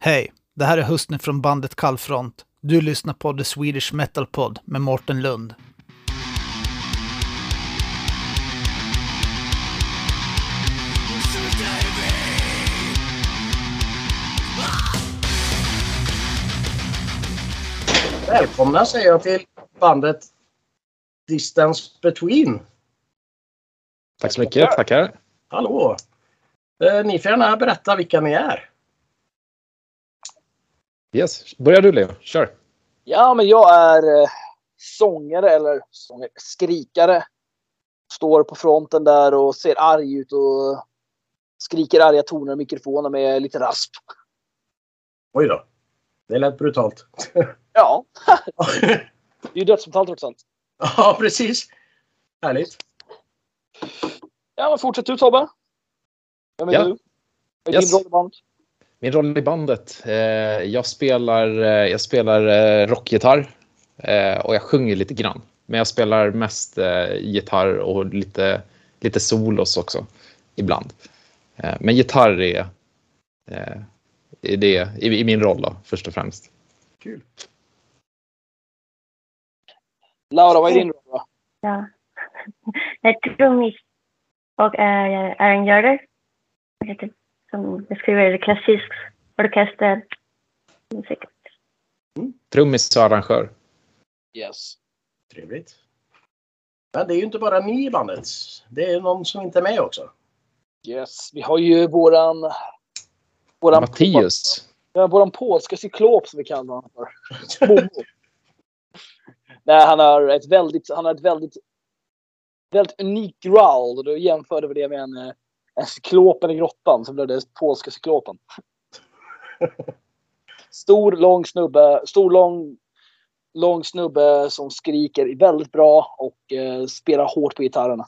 Hej, det här är Hustne från bandet Kallfront. Du lyssnar på The Swedish Metal Pod med Mårten Lund. Välkomna säger jag till bandet Distance Between. Tack så mycket. Tackar. Hallå! Eh, ni får gärna berätta vilka ni är. Yes. Börjar du Leo. Kör. Ja, men jag är eh, sångare eller sångare, skrikare. Står på fronten där och ser arg ut och skriker arga toner i mikrofonen med lite rasp. Oj då. Det lät brutalt. Ja, det är ju dödsmetall trots allt. ja, precis. Härligt. Ja, men fortsätt du Tobbe. Vem är Ja. du? Vad är Yes. din roll i bandet? Min roll i bandet. Eh, jag spelar, eh, jag spelar eh, rockgitarr eh, och jag sjunger lite grann. Men jag spelar mest eh, gitarr och lite, lite solos också ibland. Eh, men gitarr är, eh, är det i, i min roll då, först och främst. Kul. Laura, vad är din roll då? Ja. Jag är trummis och är arrangör. Jag heter- Som beskriver klassisk orkestermusik. Trummis och arrangör. Yes. Trevligt. Men det är ju inte bara ni i bandet. Det är någon som inte är med också. Yes. Vi har ju våran... Våran, Mattias. Ja, våran polska cyklop som vi kallar honom för. Nej, han har ett väldigt, han har ett väldigt, väldigt unikt growl. Och då jämförde vi det med en, eh, en cyklopen i grottan. Så blev det polska cyklopen. Stor, lång snubbe. Stor, lång, lång snubbe som skriker väldigt bra och eh, spelar hårt på gitarrerna.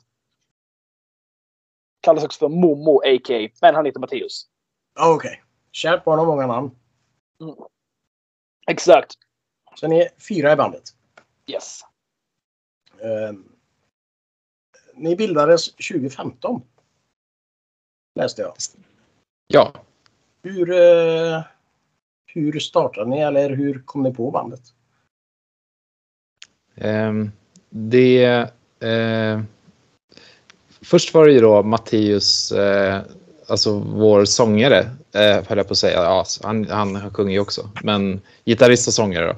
Kallas också för Momo, a.k.a. Men han heter Matteus. Ja, Okej. Kärt barn har många namn. Exakt. Så ni är fyra i bandet. Yes. Eh, ni bildades 2015. Läste jag. Ja, Hur, eh, hur startade ni eller hur kom ni på bandet? Ehm, det... Eh, först var det ju då Matteus, eh, alltså vår sångare, eh, höll jag på att säga. Ja, han, han sjunger ju också, men gitarrist och sångare då.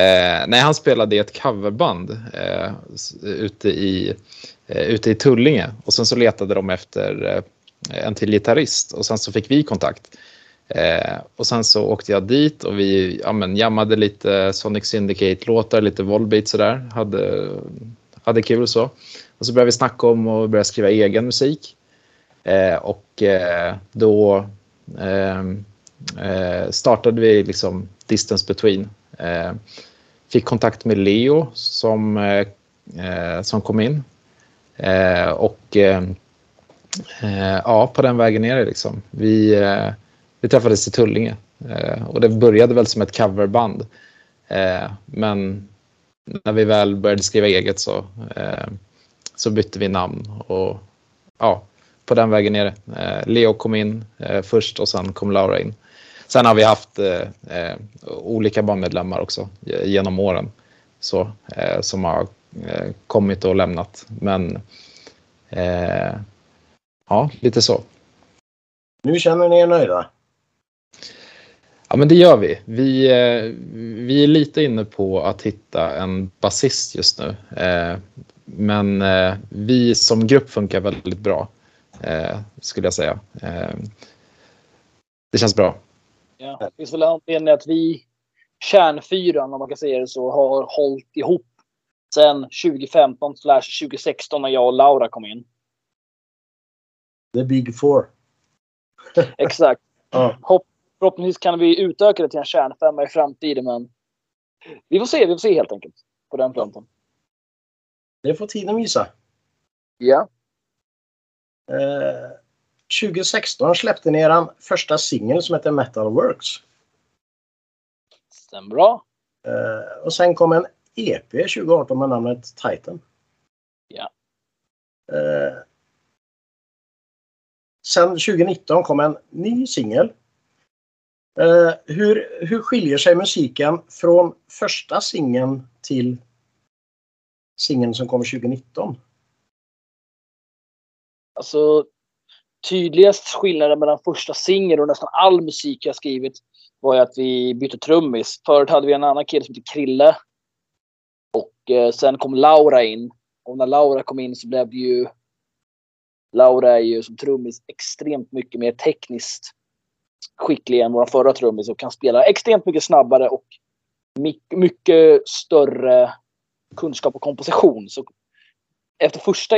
Eh, nej, han spelade i ett coverband s- ute, i, eh, ute i Tullinge och sen så letade de efter en till gitarrist och sen så fick vi kontakt. Eh, och sen så åkte jag dit och vi ja, men, jammade lite Sonic Syndicate-låtar, lite Volbeat sådär. Hade, hade kul så. Och så började vi snacka om och började skriva egen musik. Eh, och eh, då ehm, eh, startade vi liksom Distance Between. Eh, fick kontakt med Leo som, eh, eh som kom in. Eh, och eh, Eh, ja, på den vägen är det liksom. Vi, eh, vi träffades i Tullinge eh, och det började väl som ett coverband. Eh, men när vi väl började skriva eget så, eh, så bytte vi namn och ja, på den vägen är det. Eh, Leo kom in eh, först och sen kom Laura in. Sen har vi haft eh, eh, olika bandmedlemmar också eh, genom åren så, eh, som har eh, kommit och lämnat. Men eh, ja, lite så. Nu känner ni er nöjda? Ja, men det gör vi. Vi, eh, vi är lite inne på att hitta en basist just nu. Eh, men eh, vi som grupp funkar väldigt bra, skulle jag säga. Det känns bra. Ja, det finns väl anledning att vi, kärnfyran om man kan säga det så, har hållit ihop sen 2015 slash 2016 när jag och Laura kom in. The Big Four. Exakt. Ja. Hopp, förhoppningsvis kan vi utöka det till en kärnfemma i framtiden men vi får se, vi får se helt enkelt på den fronten. Det får tiden visa. Ja. Eh, 2016 släppte ni er första singel som heter Metal Works. Stämmer bra. Eh, och sen kom en EP 2018 med namnet Titan. Ja. Eh, sen 2019 kom en ny singel Eh, hur, hur skiljer sig musiken från första singeln till singeln som kom 2019? Alltså, tydligast skillnaden mellan första singeln och nästan all musik jag skrivit var ju att vi bytte trummis. Förut hade vi en annan kille som hette Krille. Och eh, sen kom Laura in. Och när Laura kom in så blev det ju... Laura är ju som trummis extremt mycket mer tekniskt skicklig än vår förra trummis och kan spela extremt mycket snabbare och mycket, större kunskap och komposition. Så efter första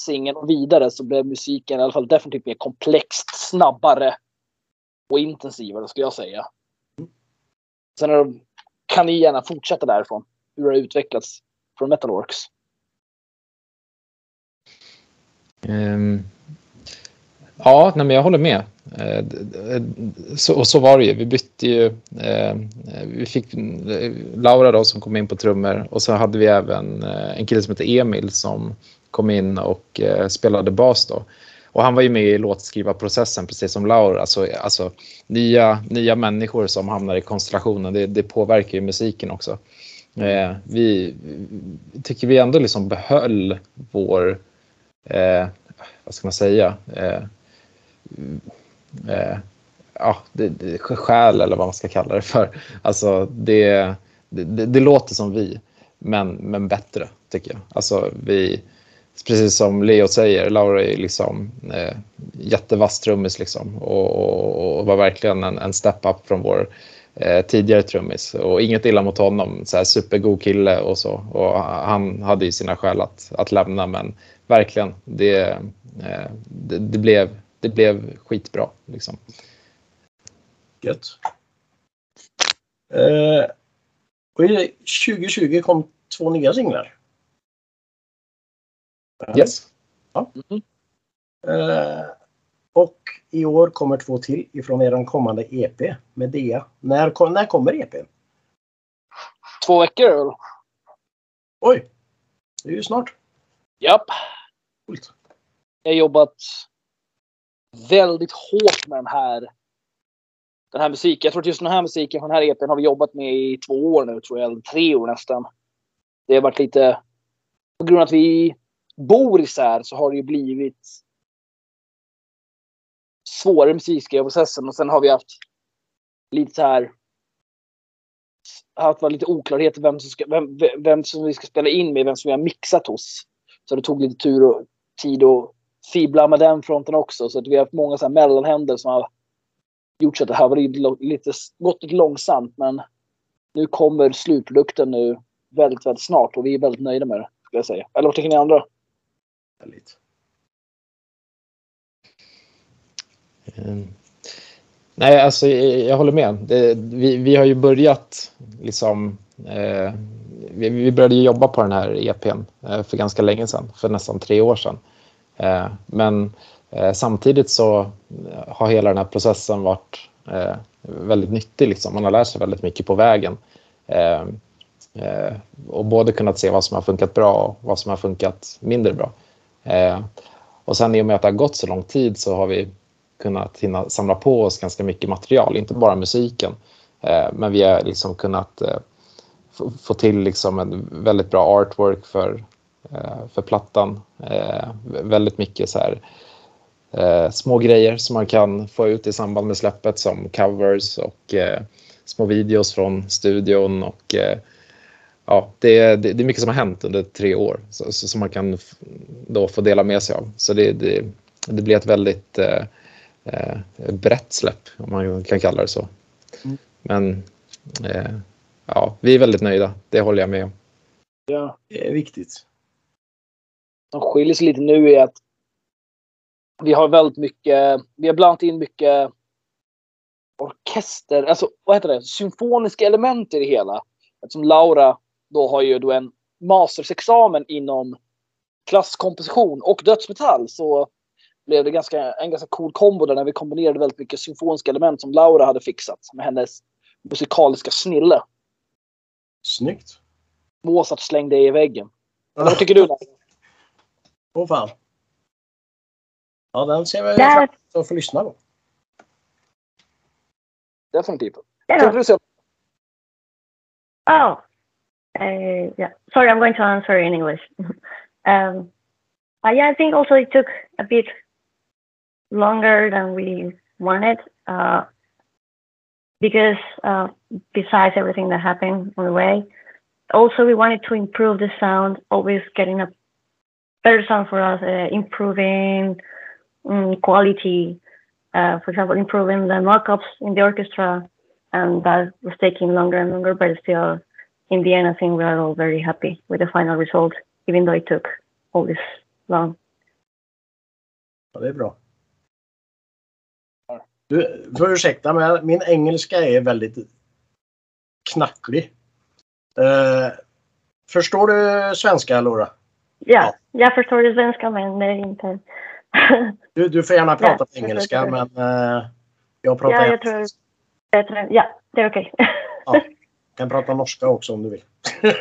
singeln och vidare så blev musiken i alla fall definitivt mer komplext, snabbare och intensivare skulle jag säga. Sen är det, kan ni gärna fortsätta därifrån. Hur det har utvecklats från Metalworks? Ehm, ja, nej, men jag håller med. Eh, så, och så var det ju. Vi bytte ju. Ehm, eh, vi fick eh, Laura då som kom in på trummor och så hade vi även en kille som heter Emil som kom in och spelade bas då. Och han var ju med i låtskrivarprocessen precis som Laura. Alltså, alltså nya, nya människor som hamnar i konstellationen, det, det påverkar ju musiken också. Vi tycker vi ändå liksom behöll vår, eh, vad ska man säga, eh, eh, ja, det, det, själ eller vad man ska kalla det för. Alltså det, det, det låter som vi, men, men bättre tycker jag. Alltså vi, precis som Leo säger, Laura är liksom eh, jättevass trummis liksom och, och, och, var verkligen en, en step up från vår eh, tidigare trummis. Och inget illa mot honom, så här supergod kille och så. Och han hade ju sina skäl att, att lämna, men verkligen, det, eh, det, det, blev, det blev skitbra. Liksom. Gött. Eh, och 2020 kom två nya singlar. Yes. Ja. Mm. Eh, och i år kommer två till ifrån er kommande EP med Dea. När, när kommer EPn? Två veckor. Oj! Det är ju snart. Japp. Coolt. Jag har jobbat väldigt hårt med den här den här musiken. Jag tror att just den här musiken från den här EPn har vi jobbat med i två år nu, tror jag. Eller tre år nästan. Det har varit lite... På grund av att vi bor isär så har det ju blivit svårare musikskrivarprocessen och sen har vi haft lite så här haft lite oklarhet vem som, ska, vem, vem som vi ska spela in med, vem som vi har mixat hos. Så det tog lite tur och tid att fibla med den fronten också. Så att vi har haft många så här mellanhänder som har gjort så att det här varit lite, gått lite långsamt. Men nu kommer slutprodukten nu väldigt, väldigt snart och vi är väldigt nöjda med det. Ska jag säga. Eller vad tycker ni andra? Härligt. Mm. Ehm. Nej, alltså jag håller med. Det, vi, vi har ju börjat liksom. Eh, vi, vi, började jobba på den här EPn eh, för ganska länge sedan, för nästan tre år sedan. Eh, men eh, samtidigt så eh, har hela den här processen varit eh, väldigt nyttig. Liksom. Man har lärt sig väldigt mycket på vägen. Eh, eh och både kunnat se vad som har funkat bra och vad som har funkat mindre bra. Eh, och sen i och med att det har gått så lång tid så har vi kunnat hinna samla på oss ganska mycket material, inte bara musiken. Eh, men vi har liksom kunnat eh, få till liksom en väldigt bra artwork för, eh, för plattan. Väldigt mycket så här, små grejer som man kan få ut i samband med släppet som covers och små videos från studion och ja, det, är, det, är mycket som har hänt under tre år som man kan då få dela med sig av. Så det, det, det blir ett väldigt eh, brett släpp, om man kan kalla det så. Mm. Men eh, ja, vi är väldigt nöjda, det håller jag med om. Ja, det är viktigt. Som skiljer sig lite nu är att vi har väldigt mycket, vi har blandat in mycket orkester, alltså vad heter det, symfoniska element i det hela. Eftersom Laura då har ju då en mastersexamen inom klasskomposition och dödsmetall så blev det ganska, en ganska cool kombo där när vi kombinerade väldigt mycket symfoniska element som Laura hade fixat med hennes musikaliska snille. Snyggt. Mozart slängde i väggen. Men vad tycker du? Åh oh, fan. Ja, den ser vi fram emot att få lyssna på. definitivt. Tänkte du säga- Oh, uh, yeah. Sorry, I'm going to answer in English. um, uh, yeah, I think also it took a bit longer than we wanted uh, because uh, besides everything that happened on the way, also we wanted to improve the sound, always getting a better sound for us, uh, improving um, quality. Uh, for example, improving the mock-ups in the orchestra, and that was taking longer and longer, but still, in the end, I think we are all very happy with the final result, even though it took all this long. Ja, bra. Du får ursäkta men min engelska är väldigt knacklig. Eh, förstår du svenska Laura? Ja, jag förstår det svenska, men det är inte... Du, du får gärna prata Ja, engelska men eh, jag pratar ja, jag tror... jag tror- Ja, det är okej. kan prata norska också om du vill.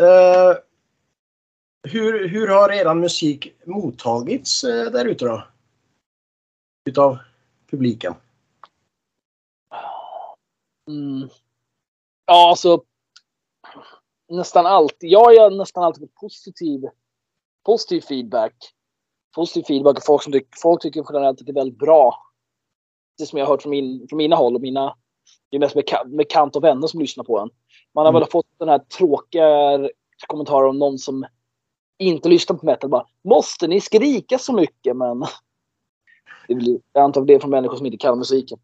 Eh, hur, hur har eran musik mottagits där ute då? Utav publiken? Mm. Ja, alltså. Nästan alltid. Jag har nästan alltid fått positiv, positiv feedback. Positiv feedback och folk, som tycker, folk tycker generellt att det är väldigt bra. Det som jag har hört från, min, från mina håll och mina det är mest beka- bekanta och vänner som lyssnar på en. Man har Mm. väl fått den här tråkiga kommentarer om någon som inte lyssnar på metal. Bara, Måste ni skrika så mycket? Men det blir, jag antar det är från människor som inte kan musiken.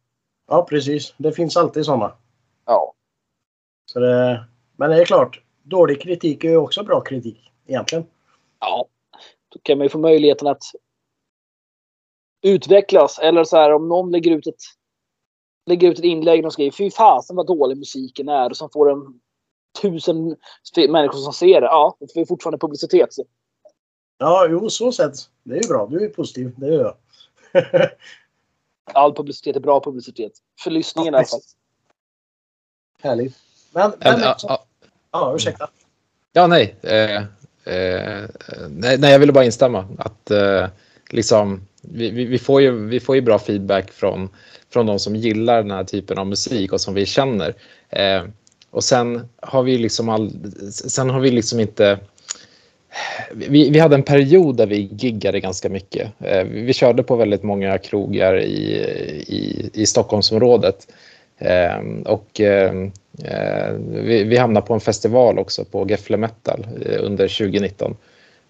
Ja precis, det finns alltid sådana. Ja. Så det, men det är klart, dålig kritik är ju också bra kritik egentligen. ja, då kan man ju få möjligheten att utvecklas. Eller så här om någon lägger ut ett, lägger ut ett inlägg och skriver fy fasen vad dålig musiken är och så får en tusen människor som ser det. Ja, då får fortfarande publicitet. Så, Ja, jo så sett. Det är ju bra. Du är positiv. Det är jag. all publicitet är bra publicitet. För lyssningen i alla fall. Härligt. Men, Ja, men ja, ja. ja, ursäkta. Ja, nej. Eh, eh, nej, nej, jag ville bara instämma. Att eh, liksom, vi, vi, vi, får ju, vi får ju bra feedback från, från de som gillar den här typen av musik och som vi känner. Eh, och sen har vi liksom all, sen har vi liksom inte vi, vi hade en period där vi giggade ganska mycket. Eh, vi, körde på väldigt många krogar i, i, i Stockholmsområdet. Eh, och ehm, eh, vi, vi hamnade på en festival också på Gefle Metal eh, under 2019.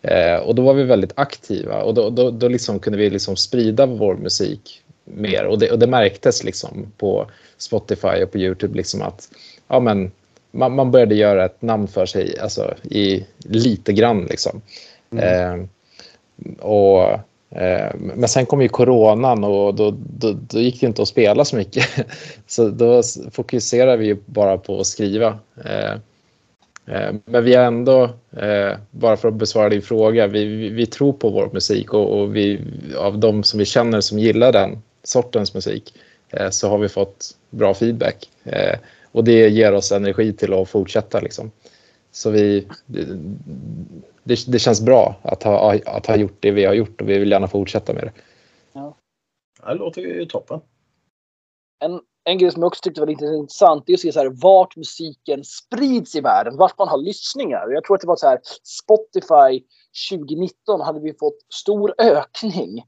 Eh, och då var vi väldigt aktiva och då, då, då liksom kunde vi liksom sprida vår musik mer och det, och det märktes liksom på Spotify och på Youtube liksom att ja, men man, man började göra ett namn för sig alltså, i lite grann. Liksom. Eh, och, eh, men sen kom ju coronan och då, då, då gick det inte att spela så mycket. Så då fokuserar vi bara på att skriva. Eh, eh, men vi har ändå, eh, bara för att besvara din fråga, vi, vi, vi tror på vår musik och, och vi, av de som vi känner som gillar den sortens musik eh, så har vi fått bra feedback. Och det ger oss energi till att fortsätta. Liksom. Så vi, det, det, det känns bra att ha, att ha gjort det vi har gjort och vi vill gärna fortsätta med det. Det låter ju toppen. En, en grej som jag också tyckte var lite intressant är att se så här, vart musiken sprids i världen. Vart man har lyssningar. Jag tror att det var så här Spotify 2019 hade vi fått stor ökning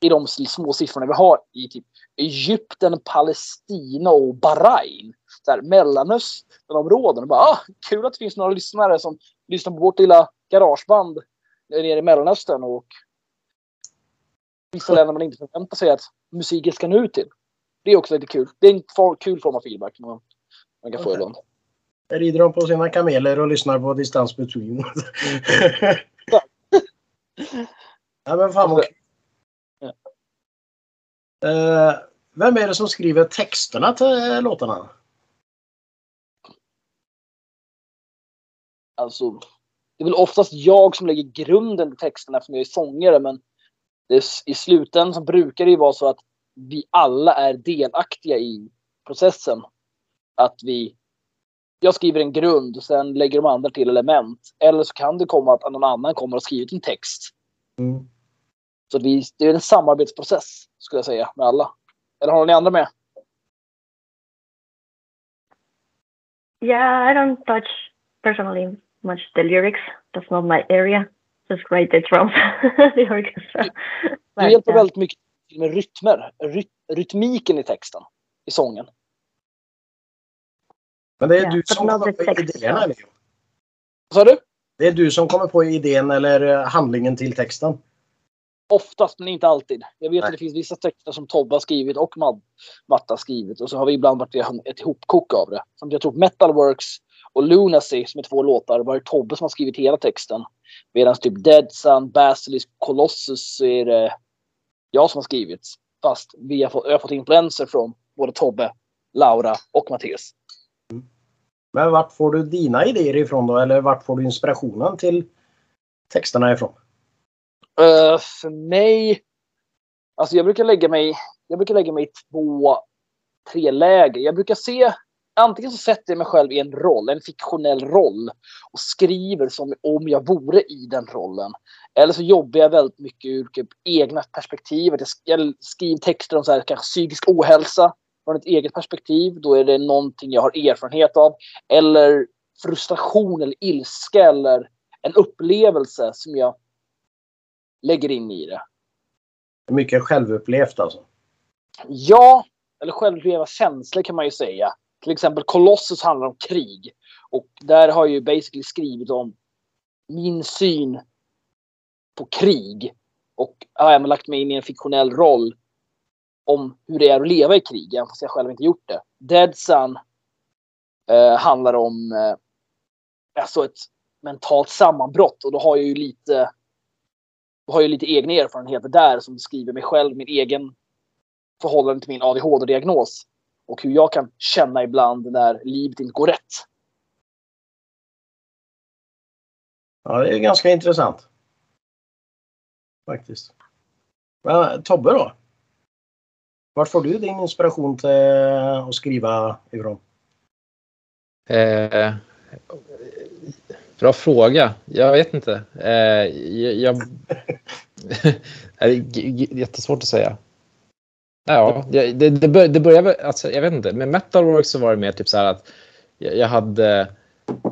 i de små siffrorna vi har i typ Egypten, Palestina och Bahrain. Så här, Mellanösternområden. Bara, ah, kul att det finns några lyssnare som lyssnar på vårt lilla garageband nere i Mellanöstern och vissa länder man inte förväntar sig att musiken ska nå ut till. Det är också lite kul. Det är en kul form av feedback man, man kan få Okej. ibland. Rider de på sina kameler och lyssnar på Distans Between. ja, men fan vad kul. Ja. Eh, Vem är det som skriver texterna till låtarna? Alltså, det är väl oftast jag som lägger grunden till texterna eftersom jag är sångare men det är, i slutändan så brukar det ju vara så att vi alla är delaktiga i processen. Att vi jag skriver en grund och sen lägger de andra till element. Eller så kan det komma att någon annan kommer och skrivit en text. Mm. Så vi, det är en samarbetsprocess skulle jag säga med alla. Eller har ni andra med? Yeah, I don't touch personally much the lyrics. That's not my area. Just write the drums, the orchestra. Du hjälper yeah. väldigt mycket med rytmer. Ryt, rytmiken i texten. I sången. Men det är Ja, du som kommer på idéerna. Leo. Vad sa du? Det är du som kommer på idén eller eh, handlingen till texten. Oftast, men inte alltid. Jag vet Nej. att det finns vissa texter som Tobbe har skrivit och Matta har skrivit. Och så har vi ibland varit ett ihopkok av det. Som jag tror Metalworks och Lunacy, som är två låtar, var det Tobbe som har skrivit hela texten. Medan typ Dead Sun, Basilisk, Colossus så är det jag som har skrivit. Fast vi har fått, jag har fått influenser från både Tobbe, Laura och Mattias. Men vart får du dina idéer ifrån då? Eller vart får du inspirationen till texterna ifrån? Eh, för mig... Alltså jag brukar lägga mig, jag brukar lägga mig i två, tre läger. Jag brukar se... Antingen så sätter jag mig själv i en roll, en fiktionell roll och skriver som om jag vore i den rollen. Eller så jobbar jag väldigt mycket ur typ, egna perspektiv. Jag sk- Jag skriver texter om så här, kanske psykisk ohälsa från ett eget perspektiv. Då är det någonting jag har erfarenhet av. Eller frustration eller ilska eller en upplevelse som jag lägger in i det. Mycket självupplevt alltså. Ja, eller självuppleva känslor kan man ju säga. Till exempel Colossus handlar om krig. Och där har jag ju basically skrivit om min syn på krig. Och har även lagt mig in i en fiktionell roll om hur det är att leva i krig, även fast jag själv inte gjort det. Dead Sun eh, handlar om eh, alltså ett mentalt sammanbrott och då har jag ju lite då har jag lite egna erfarenheter där som beskriver mig själv, min egen förhållande till min ADHD-diagnos och hur jag kan känna ibland när livet inte går rätt. Ja, det är ganska intressant. Faktiskt. Men, Tobbe då? Vart får du din inspiration till att skriva ifrån? Eh, bra fråga. Jag vet inte. Eh, jag, jag, det är jättesvårt att säga. Ja, det, det, det, bör, det började väl- alltså, jag vet inte. Med Metalworks så var det mer typ så här att jag, jag hade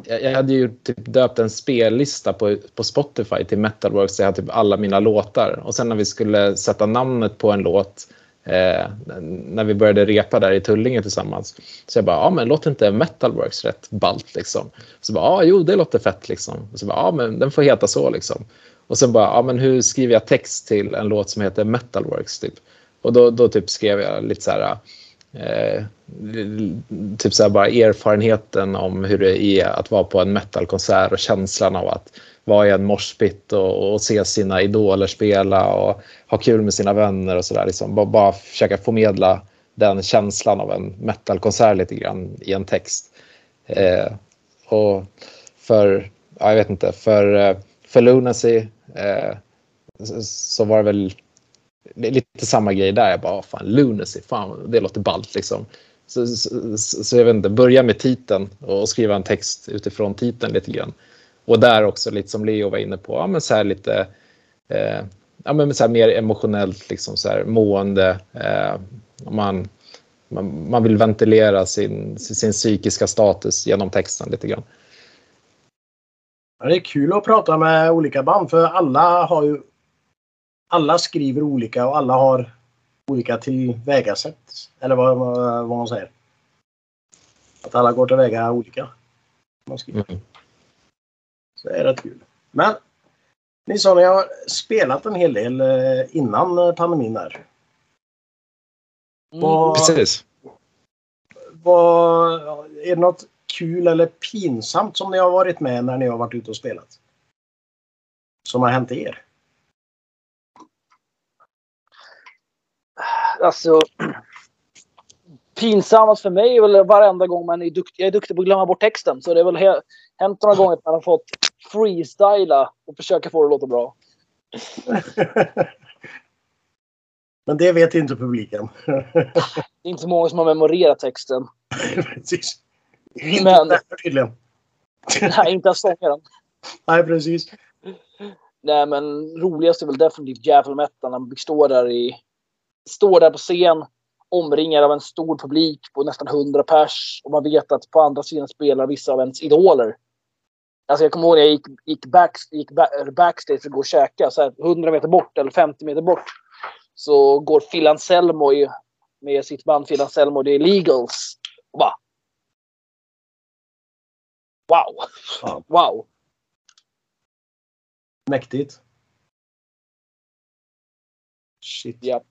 jag, hade ju typ döpt en spellista på, på Spotify till Metalworks. där Jag hade typ alla mina låtar och sen när vi skulle sätta namnet på en låt eh, när vi började repa där i Tullinge tillsammans. Så jag bara, ja men låter inte Metalworks rätt ballt liksom? Så bara, ja jo det låter fett liksom. Och så bara, ja men den får heta så liksom. Och sen bara, ja men hur skriver jag text till en låt som heter Metalworks typ? Och då, då typ skrev jag lite så här, eh, typ så här bara erfarenheten om hur det är att vara på en metalkonsert och känslan av att vara i en morspitt och, och se sina idoler spela och ha kul med sina vänner och sådär. Liksom. Bara, bara försöka förmedla den känslan av en metalkonsert lite grann i en text. Eh, och för, ja, jag vet inte, för, eh, för Lunacy eh, så var det väl det är lite samma grej där. Jag bara, ah, fan, Lunacy, fan, det låter ballt liksom. Så, så, så, så jag vet inte, börja med titeln och skriva en text utifrån titeln lite grann. Och där också lite som Leo var inne på, ja men så här lite, eh, ja men så här mer emotionellt liksom så här mående. Eh, man, man, man vill ventilera sin, sin psykiska status genom texten lite grann. Ja, det är kul att prata med olika band för alla har ju alla skriver olika och alla har olika tillvägasätt. Eller vad, vad, vad man säger. Att alla går tillväga olika. Man skriver. Mm. Så det är rätt kul. Men ni sa ni har spelat en hel del eh, innan eh, pandemin där. Mm. Vad, Precis. vad, är det något kul eller pinsamt som ni har varit med när ni har varit ute och spelat? Som har hänt er? Alltså, pinsammast för mig är väl varenda gång man är duktig. Jag är duktig på att glömma bort texten. Så det är väl he- hänt några gånger att man har fått freestyla och försöka få det att låta bra. Men det vet inte publiken. Det är inte så många som har memorerat texten. precis. Inte Men- därför tydligen. Nej, inte ens sångaren. Nej, precis. Nej, men roligast är väl definitivt Jävel Metal när man står där i står där på scen omringad av en stor publik på nästan 100 pers och man vet att på andra sidan spelar vissa av ens idoler. Alltså jag kommer ihåg när jag gick, gick, back, gick backstage för att gå och käka, så här 100 meter bort eller 50 meter bort. Så går Phil Anselmo i, med sitt band Phil Anselmo, det är Legals. Och bara... Wow! Ja. Wow! Mäktigt. Shit. Ja.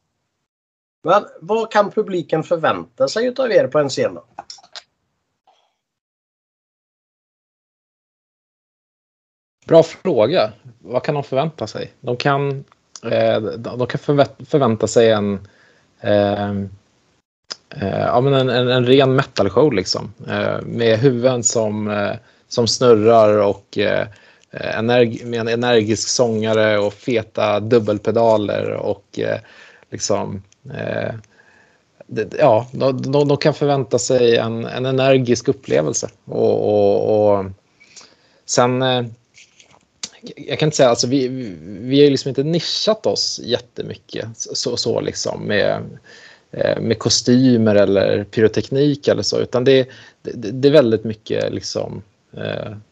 Men vad kan publiken förvänta sig utav er på en scen då? Bra fråga. Vad kan de förvänta sig? De kan, eh, de kan förvä- förvänta sig en, eh, eh, ja, men en, en, en ren metalshow liksom. Eh, med huvuden som, eh, som snurrar och eh, energ- med en energisk sångare och feta dubbelpedaler och eh, liksom Eh, ja, de, de, de kan förvänta sig en, en energisk upplevelse. Och, och, och sen eh, jag kan inte säga, alltså vi, vi har ju liksom inte nischat oss jättemycket så, så liksom med, eh, med kostymer eller pyroteknik eller så, utan det, det, det är väldigt mycket liksom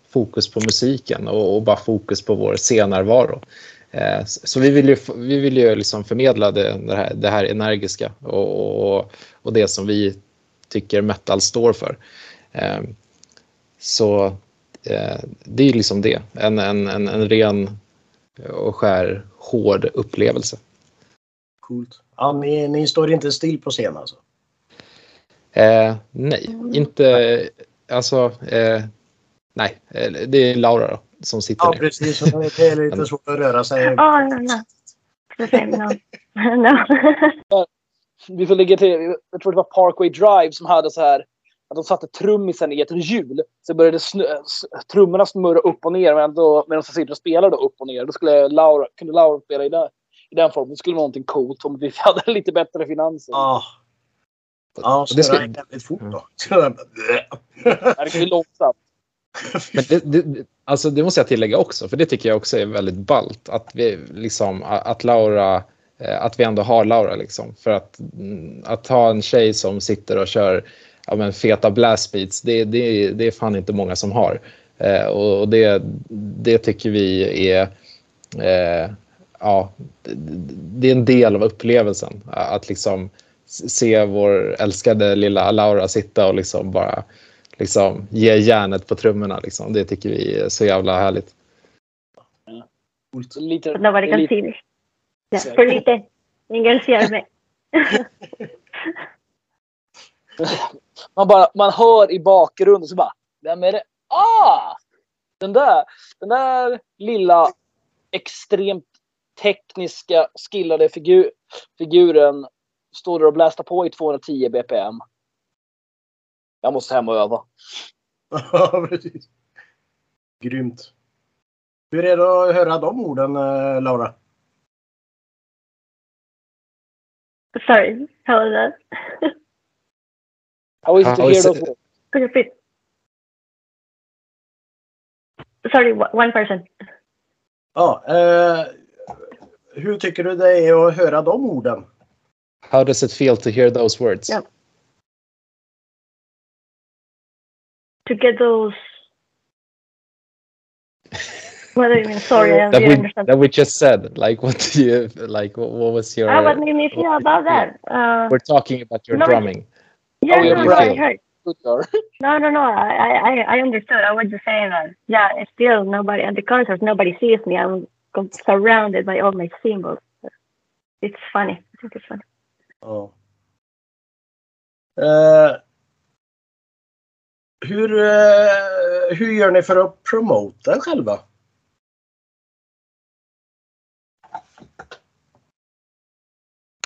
fokus på musiken och, och, bara fokus på vår scenarvaro. Eh, så vi vill ju, vi vill ju liksom förmedla det, det, här, det här energiska och, och, och det som vi tycker metal står för. Eh, så Eh, det är liksom det. En, en, en, en ren och skär hård upplevelse. Coolt. Ja, ni, ni står inte still på scen alltså? Eh, nej, inte... Alltså, eh, nej. Eh, det är Laura då, som sitter Ja, ner. precis. Det är lite svårt att röra sig. Oh, no, no. Vi får lägga till, jag tror det var Parkway Drive som hade så här att de satte trummisen i ett hjul. Så började snö- trummorna snurra upp och ner medan, då, medan de sitter och spelar då upp och ner. Då skulle Laura, kunde Laura spela i, där, i den formen. Det skulle vara någonting coolt om vi hade lite bättre finanser. Ja. Ja, snurrar jävligt fort då. Det kan bli långsamt. Men det, det, alltså det måste jag tillägga också, för det tycker jag också är väldigt ballt. Att, vi, liksom, att Laura, eh, att vi ändå har Laura. Liksom. För att, mm, att ha en tjej som sitter och kör ja, men feta blastbeats, det, det, det är fan inte många som har. Eh, och det, det tycker vi är, eh, ja, det, det är en del av upplevelsen. Att liksom se vår älskade lilla Laura sitta och liksom bara liksom ge järnet på trummorna. Liksom. Det tycker vi är så jävla härligt. Lite, But nobody det är can lite, see this. Yeah, för lite. Ingen ser mig. man, bara, man hör i bakgrunden så bara, vem är det? Ah! Den där, den där lilla extremt tekniska skillade figur, figuren står där och blästar på i 210 bpm. Jag måste hem och öva. Ja, precis. Grymt. Hur är det att höra de orden, eh, Laura? Sorry, how was that? How is it to hear those it- words? Could you repeat? Sorry, one person. Ja, eh, hur tycker du det är att höra de orden? How does it feel to hear those words? Yeah. To get those. What do you mean? Sorry, I That didn't we, understand. that we just said. Like what do you like? What, what was your? Ah, what made me feel about that? Uh, We're talking about your No, drumming. yeah, Oh, no, no, I heard. No, no, no. I, I, I understood. I was just saying that. Yeah, it's still nobody at the concert. Nobody sees me. I'm surrounded by all my symbols. It's funny. I think it's funny. Oh. Eh, hur, eh, hur gör ni för att promota er själva?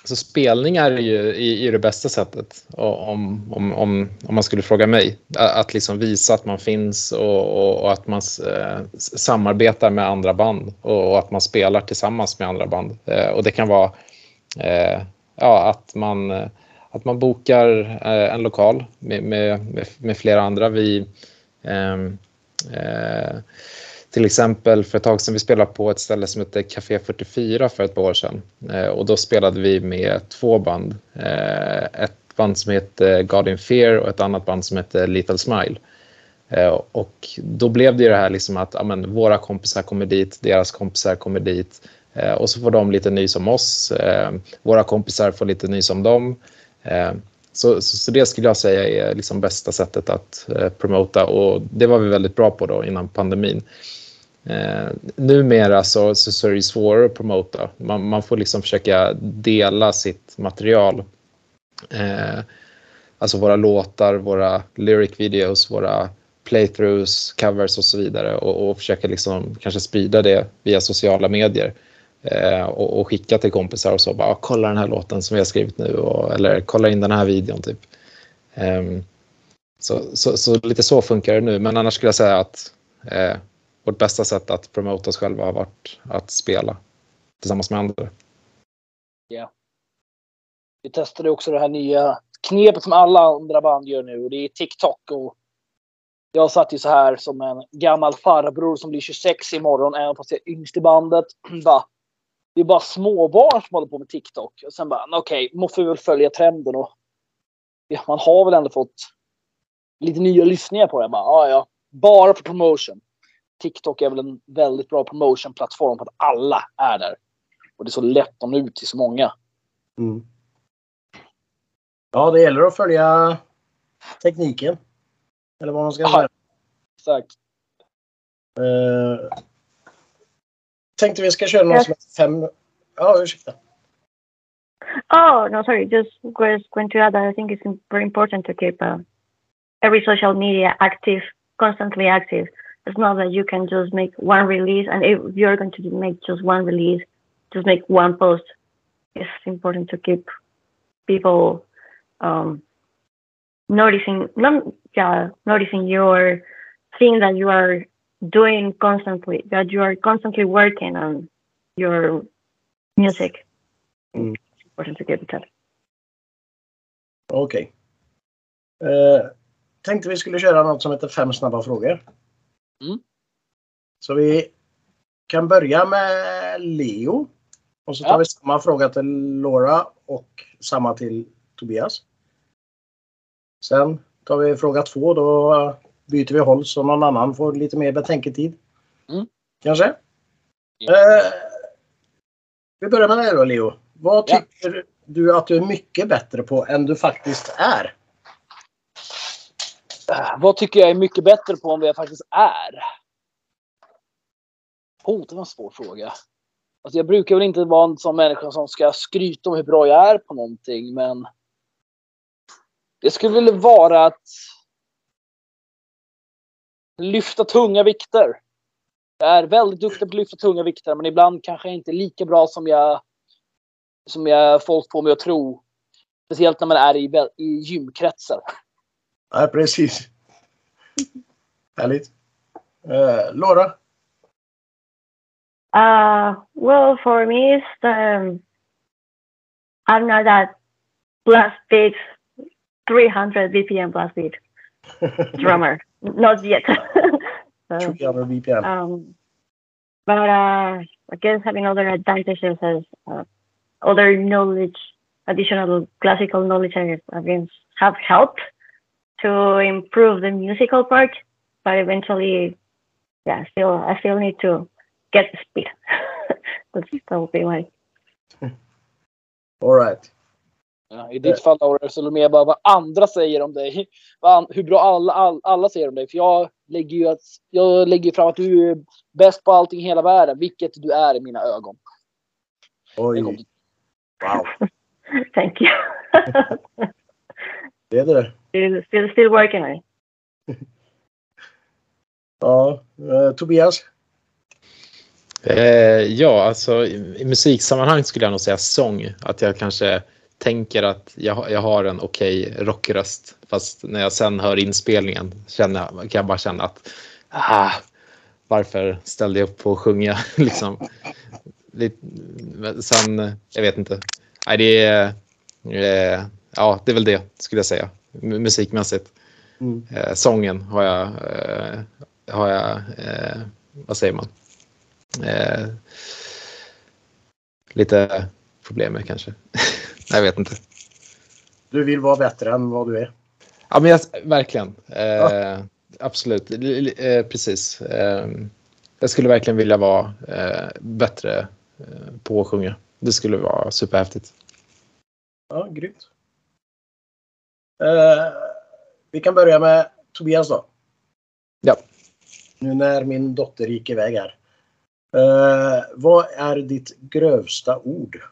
Så spelningar är ju är, är det bästa sättet om, om, om, om man skulle fråga mig. Att, liksom visa att man finns och, och, och att man eh, samarbetar med andra band och, och att man spelar tillsammans med andra band. Eh, och det kan vara eh, ja, att, man, eh, att man bokar eh, en lokal med, med, med, flera andra. Vi, ehm, eh, till exempel för ett tag sedan vi spelade på ett ställe som heter Café 44 för ett par år sedan. Eh, och då spelade vi med två band. Eh, ett band som heter God in Fear och ett annat band som heter Little Smile. Eh, och då blev det ju det här liksom att amen, våra kompisar kommer dit, deras kompisar kommer dit eh, och så får de lite nys om oss. Eh, våra kompisar får lite nys om dem. Eh, så, så, så, det skulle jag säga är liksom bästa sättet att eh, promota och det var vi väldigt bra på då innan pandemin. Eh, numera så, så, så är det svårare att promota. Man, man, får liksom försöka dela sitt material. Eh, alltså våra låtar, våra lyric videos, våra playthroughs, covers och så vidare och, och försöka liksom kanske sprida det via sociala medier eh, Eh, och, och, skicka till kompisar och så bara ah, kolla den här låten som vi har skrivit nu och, eller kolla in den här videon typ. Ehm, så, så, så, lite så funkar det nu men annars skulle jag säga att eh, vårt bästa sätt att promota oss själva har varit att spela tillsammans med andra. Ja. Vi testade också det här nya knepet som alla andra band gör nu och det är TikTok och jag satt ju så här som en gammal farbror som blir 26 imorgon, även fast jag är yngst i bandet. Bara, det är bara småbarn som håller på med TikTok. Och sen bara, okej, okay, måste vi väl följa trenden och ja, man har väl ändå fått lite nya lyssningar på det. Bara, ah, ja, bara för promotion. TikTok är väl en väldigt bra promotion-plattform för att alla är där. Och det är så lätt att nå ut till så många. Mm. Ja, det gäller att följa tekniken. Eller vad man ska säga. Exakt. Uh, tänkte vi ska köra någon yes. som heter fem... Ja, ursäkta. Oh, no, sorry. Just going to add that I think it's very important to keep uh, every social media active, constantly active. It's not that you can just make one release, and if you're going to make just one release, just make one post. It's important to keep people um, noticing, not, yeah, noticing your thing that you are doing constantly, that you are constantly working on your music. Mm. It's important to get it up. Okej. Okay. Uh, eh, tänkte vi skulle köra något som heter fem snabba frågor. Mm. Så vi kan börja med Leo. Och så tar ja. vi samma fråga till Laura och samma till Tobias. Sen tar vi fråga två. Då byter vi håll så någon annan får lite mer betänketid. Mm. Kanske? Ja. Eh, vi börjar med dig då Leo. Vad tycker ja. du att du är mycket bättre på än du faktiskt är? Eh, vad tycker jag är mycket bättre på än vad jag faktiskt är? Oh, det var en svår fråga. Alltså jag brukar väl inte vara en sån människa som ska skryta om hur bra jag är på någonting, men det skulle väl vara att lyfta tunga vikter. Jag är väldigt duktig på att lyfta tunga vikter, men ibland kanske inte är lika bra som jag som jag folk får mig att tro. Speciellt när man är i, i gymkretsar. Ja, precis. Härligt. Uh, Laura? Uh, well, for me, it's um, I'm not that blast beat, 300 BPM blast beat drummer. Not yet. so, 300 BPM. Um, but uh, I guess having other advantages as uh, other knowledge, additional classical knowledge, I, have helped to improve the musical part. But eventually, yeah, still, I still need to get the speed. That's still be my. All right. Ja, I ditt fall Laura, så mer bara vad andra säger om dig. Hur bra alla, all, alla säger om dig. För jag lägger ju att, jag lägger fram att du är bäst på allting i hela världen, vilket du är i mina ögon. Oj. Wow. Thank you. det är det. Still, still, still working on it. ja, uh, Tobias? Eh, ja, alltså i, i musiksammanhang skulle jag nog säga sång. Att jag kanske tänker att jag, jag har en okej okay rockröst. Fast när jag sen hör inspelningen känner jag, kan jag bara känna att ah, varför ställde jag upp på att sjunga? liksom. Sen, jag vet inte. Nej, det är, eh, ja, det är väl det skulle jag säga. Musikmässigt. Mm. Eh, sången har jag, eh, har jag vad säger man? Eh, lite problem med kanske. jag vet inte. Du vill vara bättre än vad du är. Ja, men jag, verkligen. Eh, Absolut, L- eh, precis. Eh, jag skulle verkligen vilja vara eh, bättre eh, på att sjunga. Det skulle vara superhäftigt. Ja, grymt. Eh, vi kan börja med Tobias då. Ja. Nu när min dotter gick iväg här. Vad är ditt grövsta ord?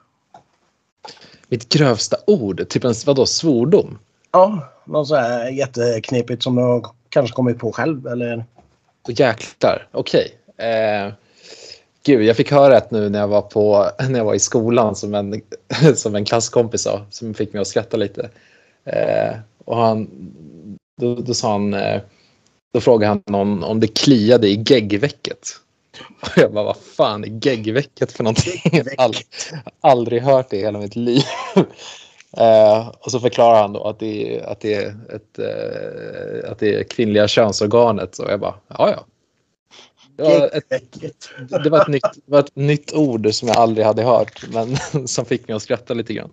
Mitt grövsta ord, typ en vadå, svordom? Ja, något så här jätteknepigt som du kanske kommit på själv eller? Och jäklar, okej. Eh, gud, jag fick höra ett nu när jag var, på, när jag var i skolan som en, som en klasskompis sa, som fick mig att skratta lite. Eh, och han, då, då sa han, eh, då frågade han om, om det kliade i geggvecket. Och jag bara, vad fan är geggvecket för någonting? Ald, aldrig hört det i hela mitt liv. Eh, och så förklarar han då att det är, att det är, ett, eh, att det är kvinnliga könsorganet. Och jag bara, ja ja. Det var, ett, det, var ett nytt, det var ett nytt ord som jag aldrig hade hört, men som fick mig att skratta lite grann.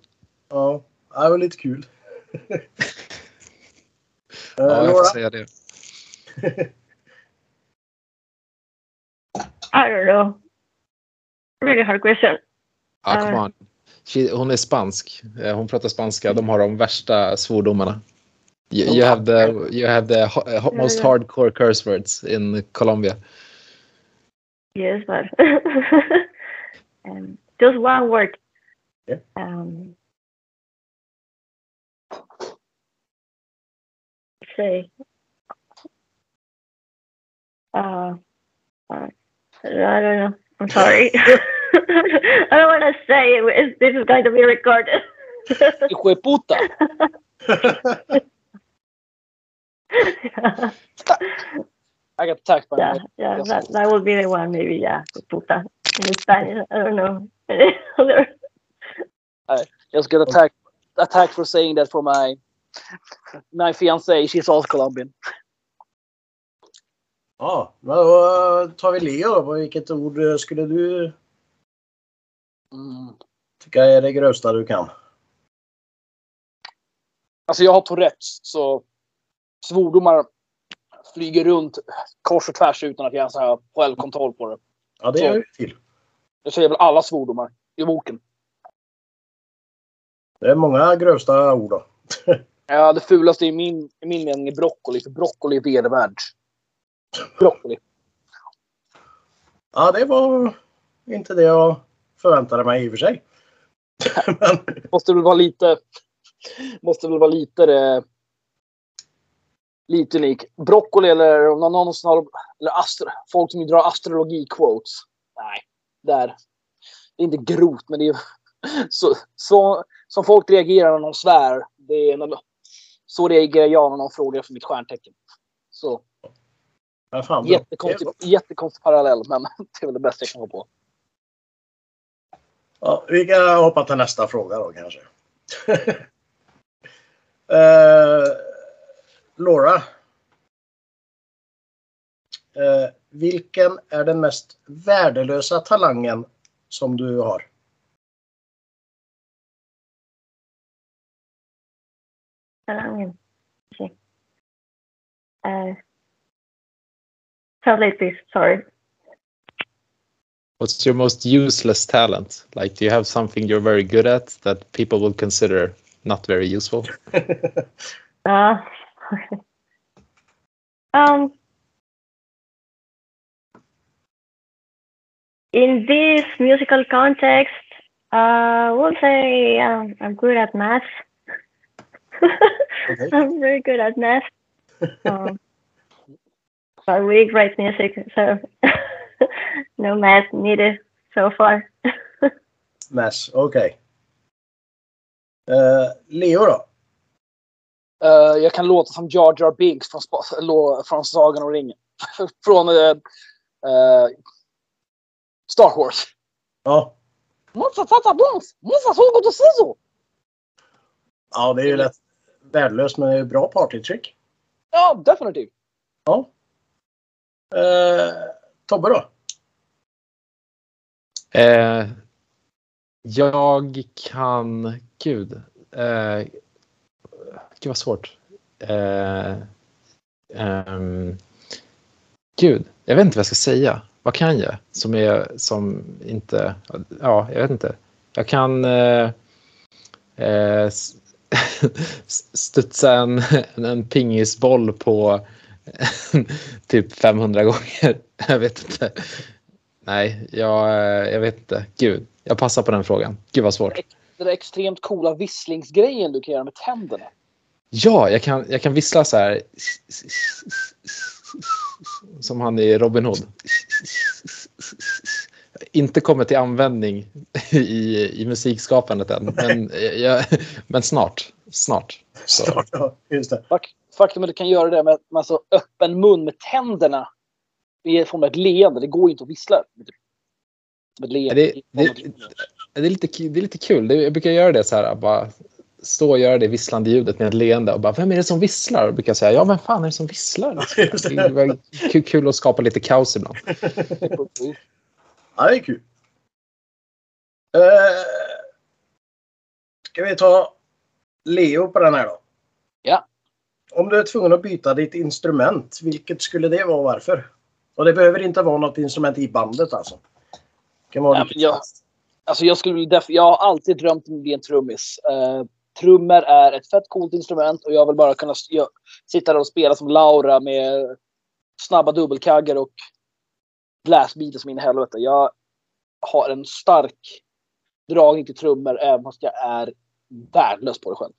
Ja, det var lite kul. Eh, Ja, jag får säga det. I don't know. Really hard question. Ja, come Eh. on. She, hon är spansk. Eh, Hon pratar spanska. De har de värsta svordomarna. You, you have the, you have the ho- ho- most Ja, ja. hardcore curse words in Colombia. Yes, but um, just one word. Yeah. Um, say. Uh, uh, I don't know. I'm sorry. I don't want to say it. It's- This is going to be recorded. Hijo de puta. I got attacked by yeah, yeah, that, that would be the one, maybe. Yeah, puta in Spanish. I don't know. Other? just got attacked attacked for saying that for my my fiancée. She's also Colombian. Ja, men då tar vi Leo då. Vilket ord eh, skulle du Mm. tycka är det grövsta du kan? Alltså jag har Tourettes så svordomar flyger runt kors och tvärs utan att jag så här självkontroll på det. Ja, det gör ju till. Jag säger väl alla svordomar i boken. Det är många grövsta ord då. Ja, det fulaste i min, i min mening är broccoli, för broccoli är vedervärd. Broccoli. Ja, det var inte det jag förväntade mig i och för sig. Men, Måste väl vara lite... Måste väl vara lite... Det, lite unik. Broccoli eller om någon, som har... Eller astro, folk som drar astrologi-quotes. Nej, där. Det är inte grovt, men det är... Så, så, som folk reagerar när någon svär. Det är, så reagerar jag när någon frågar för mitt stjärntecken. Så ja, fan, jättekonstig, jättekonstig parallell, men det är väl det bästa jag kan komma på. Ja, vi kan hoppa till nästa fråga då kanske. eh, Laura. Eh, vilken är den mest värdelösa talangen som du har? Talangen. Uh, translate, please. Sorry. What's your most useless talent? Like, do you have something you're very good at that people will consider not very useful? Uh, um, in this musical context, uh, we'll say um, I'm good at math. Okay. I'm very good at math. Um, I really write music, so no math needed so far. Mass, okej. Eh, Leo då? Eh, jag kan låta som Jar Jar Binks från, från Sagan om ringen. från eh, Star Wars. Ja. Ja, det är ju rätt värdelöst men det är bra partytrick. Ja, definitivt. Ja. Eh, Tobbe då? Eh, jag kan... Gud. Eh, gud vad svårt. Eh, ehm, gud, jag vet inte vad jag ska säga. Vad kan jag som är som inte... Ja, jag vet inte. Jag kan eh, eh, studsa en, en pingisboll på typ 500 gånger. Jag vet inte. Nej, jag, jag vet inte. Gud, jag passar på den frågan. Gud vad svårt. Den där extremt coola visslingsgrejen du kan göra med tänderna. Ja, jag kan, jag kan vissla så här. Som han i Robin Hood. Inte kommit till användning i, i musikskapandet än, men, jag, men snart. Snart. Så. Snart, ja. Just det. Faktum är att du kan göra det med, med alltså öppen mun med tänderna i form av ett leende. Det går ju inte att vissla. Som ett leende. Det, det, det, är lite, det är lite kul. Det, jag brukar göra det så här. Bara stå och göra det visslande ljudet med ett leende och bara, vem är det som visslar? Och brukar säga, ja, vem fan är det som visslar? Det är kul att skapa lite kaos ibland. Ja, det är kul. Uh, ska vi ta Leo på den här då? Ja. Om du är tvungen att byta ditt instrument, vilket skulle det vara och varför? Och det behöver inte vara något instrument i bandet alltså. Det kan vara men jag-. Alltså jag, skulle, jag har alltid drömt om att bli en trummis. Uh, trummor är ett fett coolt instrument och jag vill bara kunna sitta där och spela som Laura med snabba dubbelkaggar och blastbeater som in i helvete. Jag har en stark dragning till trummor även fast jag är värdelös på det själv.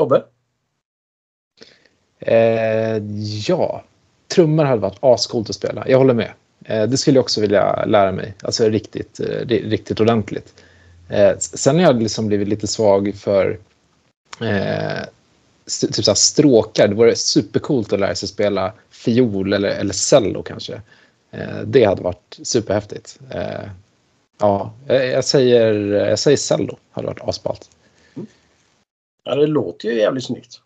Tobbe? Eh, ja, trummor hade varit ascoolt att spela. Jag håller med. Eh, det skulle jag också vilja lära mig. Alltså riktigt, eh, riktigt ordentligt. Eh, sen har jag liksom blivit lite svag för eh, typ så här stråkar. Det vore supercoolt att lära sig spela fiol eller, eller cello kanske. Eh, det hade varit superhäftigt. Eh, ja, eh, jag, säger, eh, jag säger cello. hade varit asballt. Ja, det låter ju jävligt snyggt.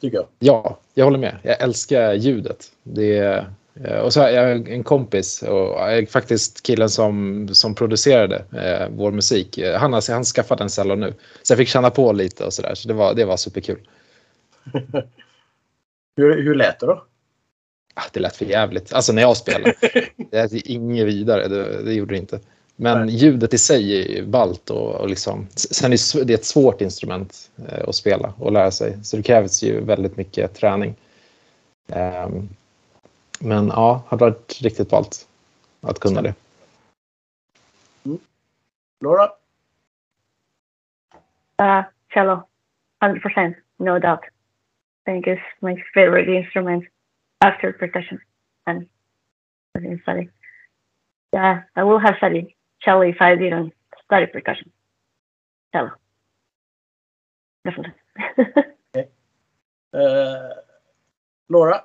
Tycker jag. Ja, jag håller med. Jag älskar ljudet. Det är, eh, och så har jag en kompis och är faktiskt killen som, som producerade eh, vår musik. Eh, Han har han skaffat en cello nu. Så jag fick känna på lite och sådär. Så det var, det var superkul. Hur, hur lät det då? Ah, det lät för jävligt. Alltså när jag spelade. Det lät inget vidare. Det, det gjorde det inte. Men Nej. ljudet i sig är ballt och, och liksom. Sen är det ett svårt instrument eh, att spela och lära sig. Så det krävs ju väldigt mycket träning. Ehm, men ja, hade varit riktigt ballt att kunna det. Laura? Uh, cello, 100%, no doubt. I think it's my favorite instrument after percussion and study. Yeah, I will have studied cello if I didn't study percussion. Cello. Definitely. Eh, Laura?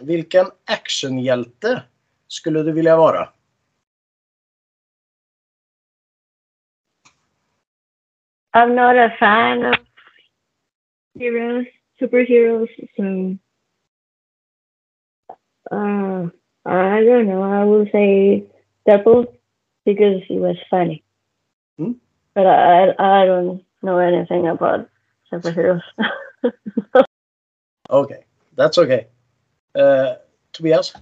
Vilken actionhjälte skulle du vilja vara? I'm not a fan of heroes, superheroes, so uh, I don't know. I will say Deadpool because he was funny. Hmm? But I, I don't know anything about superheroes. Okej, that's okay. Eh, Tobias?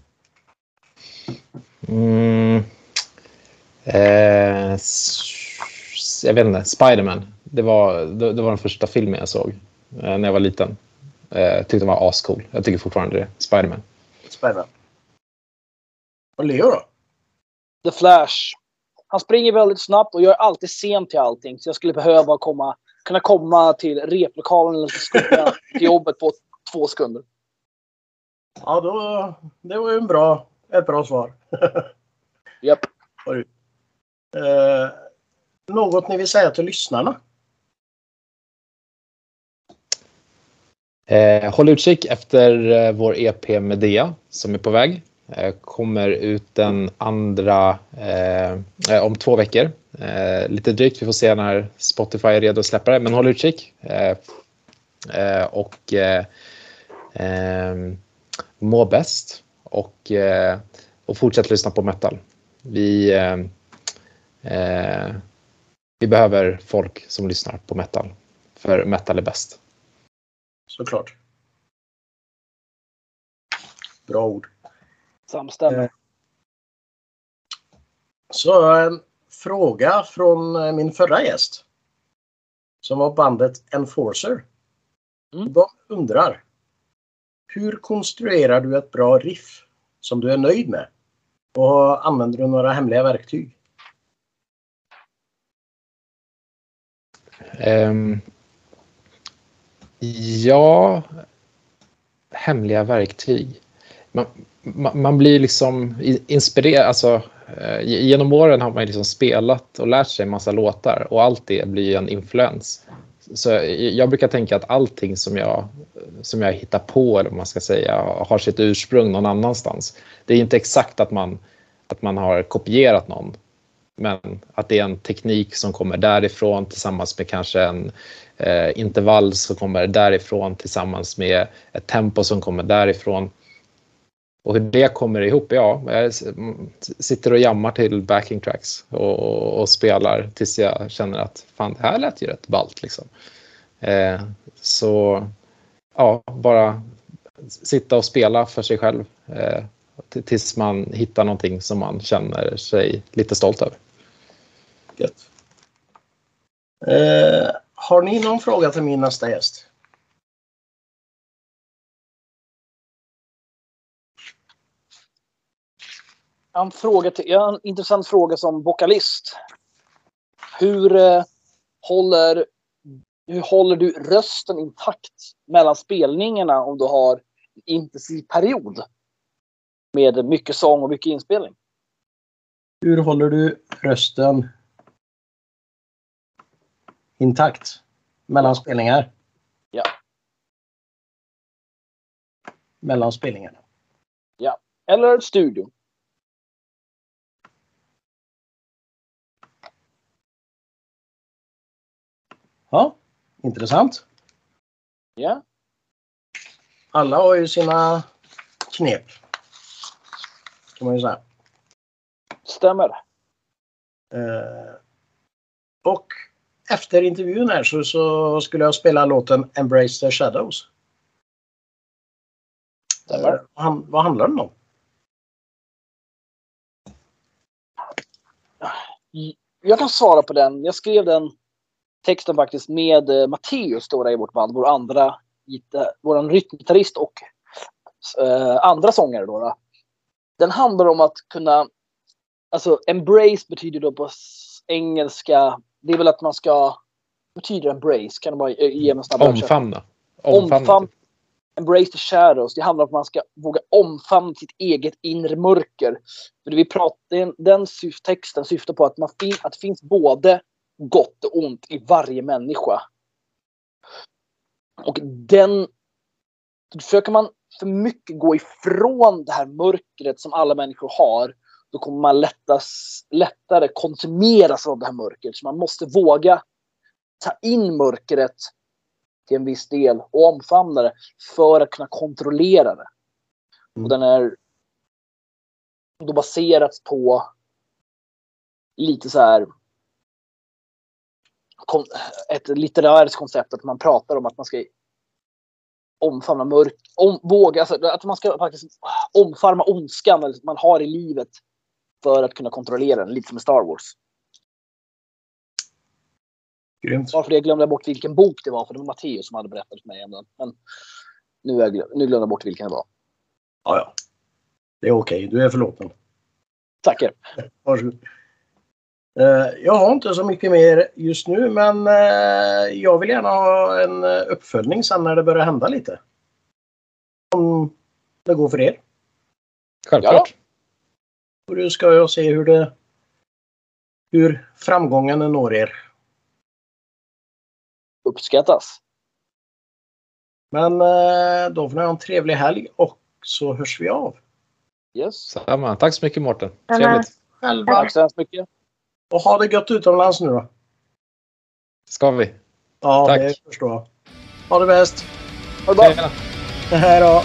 Mm. Eh, jag vet inte, Spiderman. Det var, det, det var den första filmen jag såg eh, när jag var liten. Eh, tyckte den var ascool. Jag tycker fortfarande det. Spiderman. Spännande. Och Leo då? The Flash. Han springer väldigt snabbt och jag är alltid sen till allting. Så jag skulle behöva komma, kunna komma till replokalen eller till skolan till jobbet på två sekunder. Ja, då, det var ju en bra, ett bra svar. Japp. Eh, något ni vill säga till lyssnarna? Eh, håll utkik efter eh, vår EP Medea som är på väg. Eh, kommer ut den andra eh, eh, om två veckor. Eh, lite drygt, vi får se när Spotify är redo att släppa det. Men håll utkik. Eh, eh, och eh, eh, må bäst och, eh, och fortsätt lyssna på metal. Vi, eh, eh, vi behöver folk som lyssnar på metal, för metal är bäst. Såklart. Bra ord. Samstämmer. Eh. Så en fråga från eh, min förra gäst. Som var bandet Enforcer. Mm. De undrar. Hur konstruerar du ett bra riff som du är nöjd med? Och använder du några hemliga verktyg? Um, ja, hemliga verktyg. Man, man, man blir liksom inspirerad. Alltså, eh, genom åren har man liksom spelat och lärt sig en massa låtar och allt det blir en influens. Så jag brukar tänka att allting som jag, som jag hittar på, eller vad man ska säga, har sitt ursprung någon annanstans. Det är inte exakt att man, att man har kopierat någon, men att det är en teknik som kommer därifrån tillsammans med kanske en eh, intervall som kommer därifrån tillsammans med ett tempo som kommer därifrån. Och hur det kommer ihop, ja, jag sitter och jammar till backing tracks och, och, och spelar tills jag känner att fan, det här lät ju rätt ballt liksom. Eh, så ja, bara sitta och spela för sig själv eh, tills man hittar någonting som man känner sig lite stolt över. Gött. Eh, har ni någon fråga till min nästa gäst? En, fråga till, en intressant fråga som vokalist. Hur, eh, håller, hur håller du rösten intakt mellan spelningarna om du har en intensiv period? Med mycket sång och mycket inspelning. Hur håller du rösten intakt mellan spelningar? Ja. Mellan spelningarna. Ja. Eller studio. Ja, intressant. Ja. Alla har ju sina knep. Kan man ju säga. Stämmer. Eh, och efter intervjun här så, så skulle jag spela låten Embrace the Shadows. Stämmer. Eh, han, vad handlar den om? Jag kan svara på den. Jag skrev den texten faktiskt med eh, Matteus då i vårt band, vår andra vår rytmgitarrist och eh, andra sångare. Då, då. Den handlar om att kunna, alltså embrace betyder då på engelska, det är väl att man ska, betyder embrace? Kan du bara ge mig en snabb Omfamna. Omfamna. Omfam embrace the shadows. Det handlar om att man ska våga omfamna sitt eget inre mörker. För det vi pratar, den, den texten syftar på att, man fin, att det finns både gott och ont i varje människa. Och den... Försöker man för mycket gå ifrån det här mörkret som alla människor har, då kommer man lättas, lättare konsumeras av det här mörkret. Så man måste våga ta in mörkret till en viss del och omfamna det för att kunna kontrollera det. Mm. Och den är då baserats på lite så här ett litterärt koncept att man pratar om att man ska omfamna mörk, om, våga, alltså, att man ska faktiskt omfamna ondskan man har i livet för att kunna kontrollera den, lite som i Star Wars. Grymt. Varför jag glömde bort vilken bok det var, för det var Matteus som hade berättat för mig om den. Men nu, jag glöm, nu glömde jag bort vilken det var. Ja, ja. Det är okej. Du är förlåten. Tackar. Varsågod. Eh, jag har inte så mycket mer just nu men eh, jag vill gärna ha en eh, uppföljning sen när det börjar hända lite. Om det går för er. Självklart. Och då ska jag se hur det hur framgången når er. Uppskattas. Men då får ni ha en trevlig helg och så hörs vi av. Yes. Samma. Tack så mycket Mårten. Trevligt. Själva. Tack så hemskt mycket. Och ha det gött utomlands nu då. Ska vi. Ja, Tack. det förstår jag. Ha det bäst. Ha det bra. Hej då.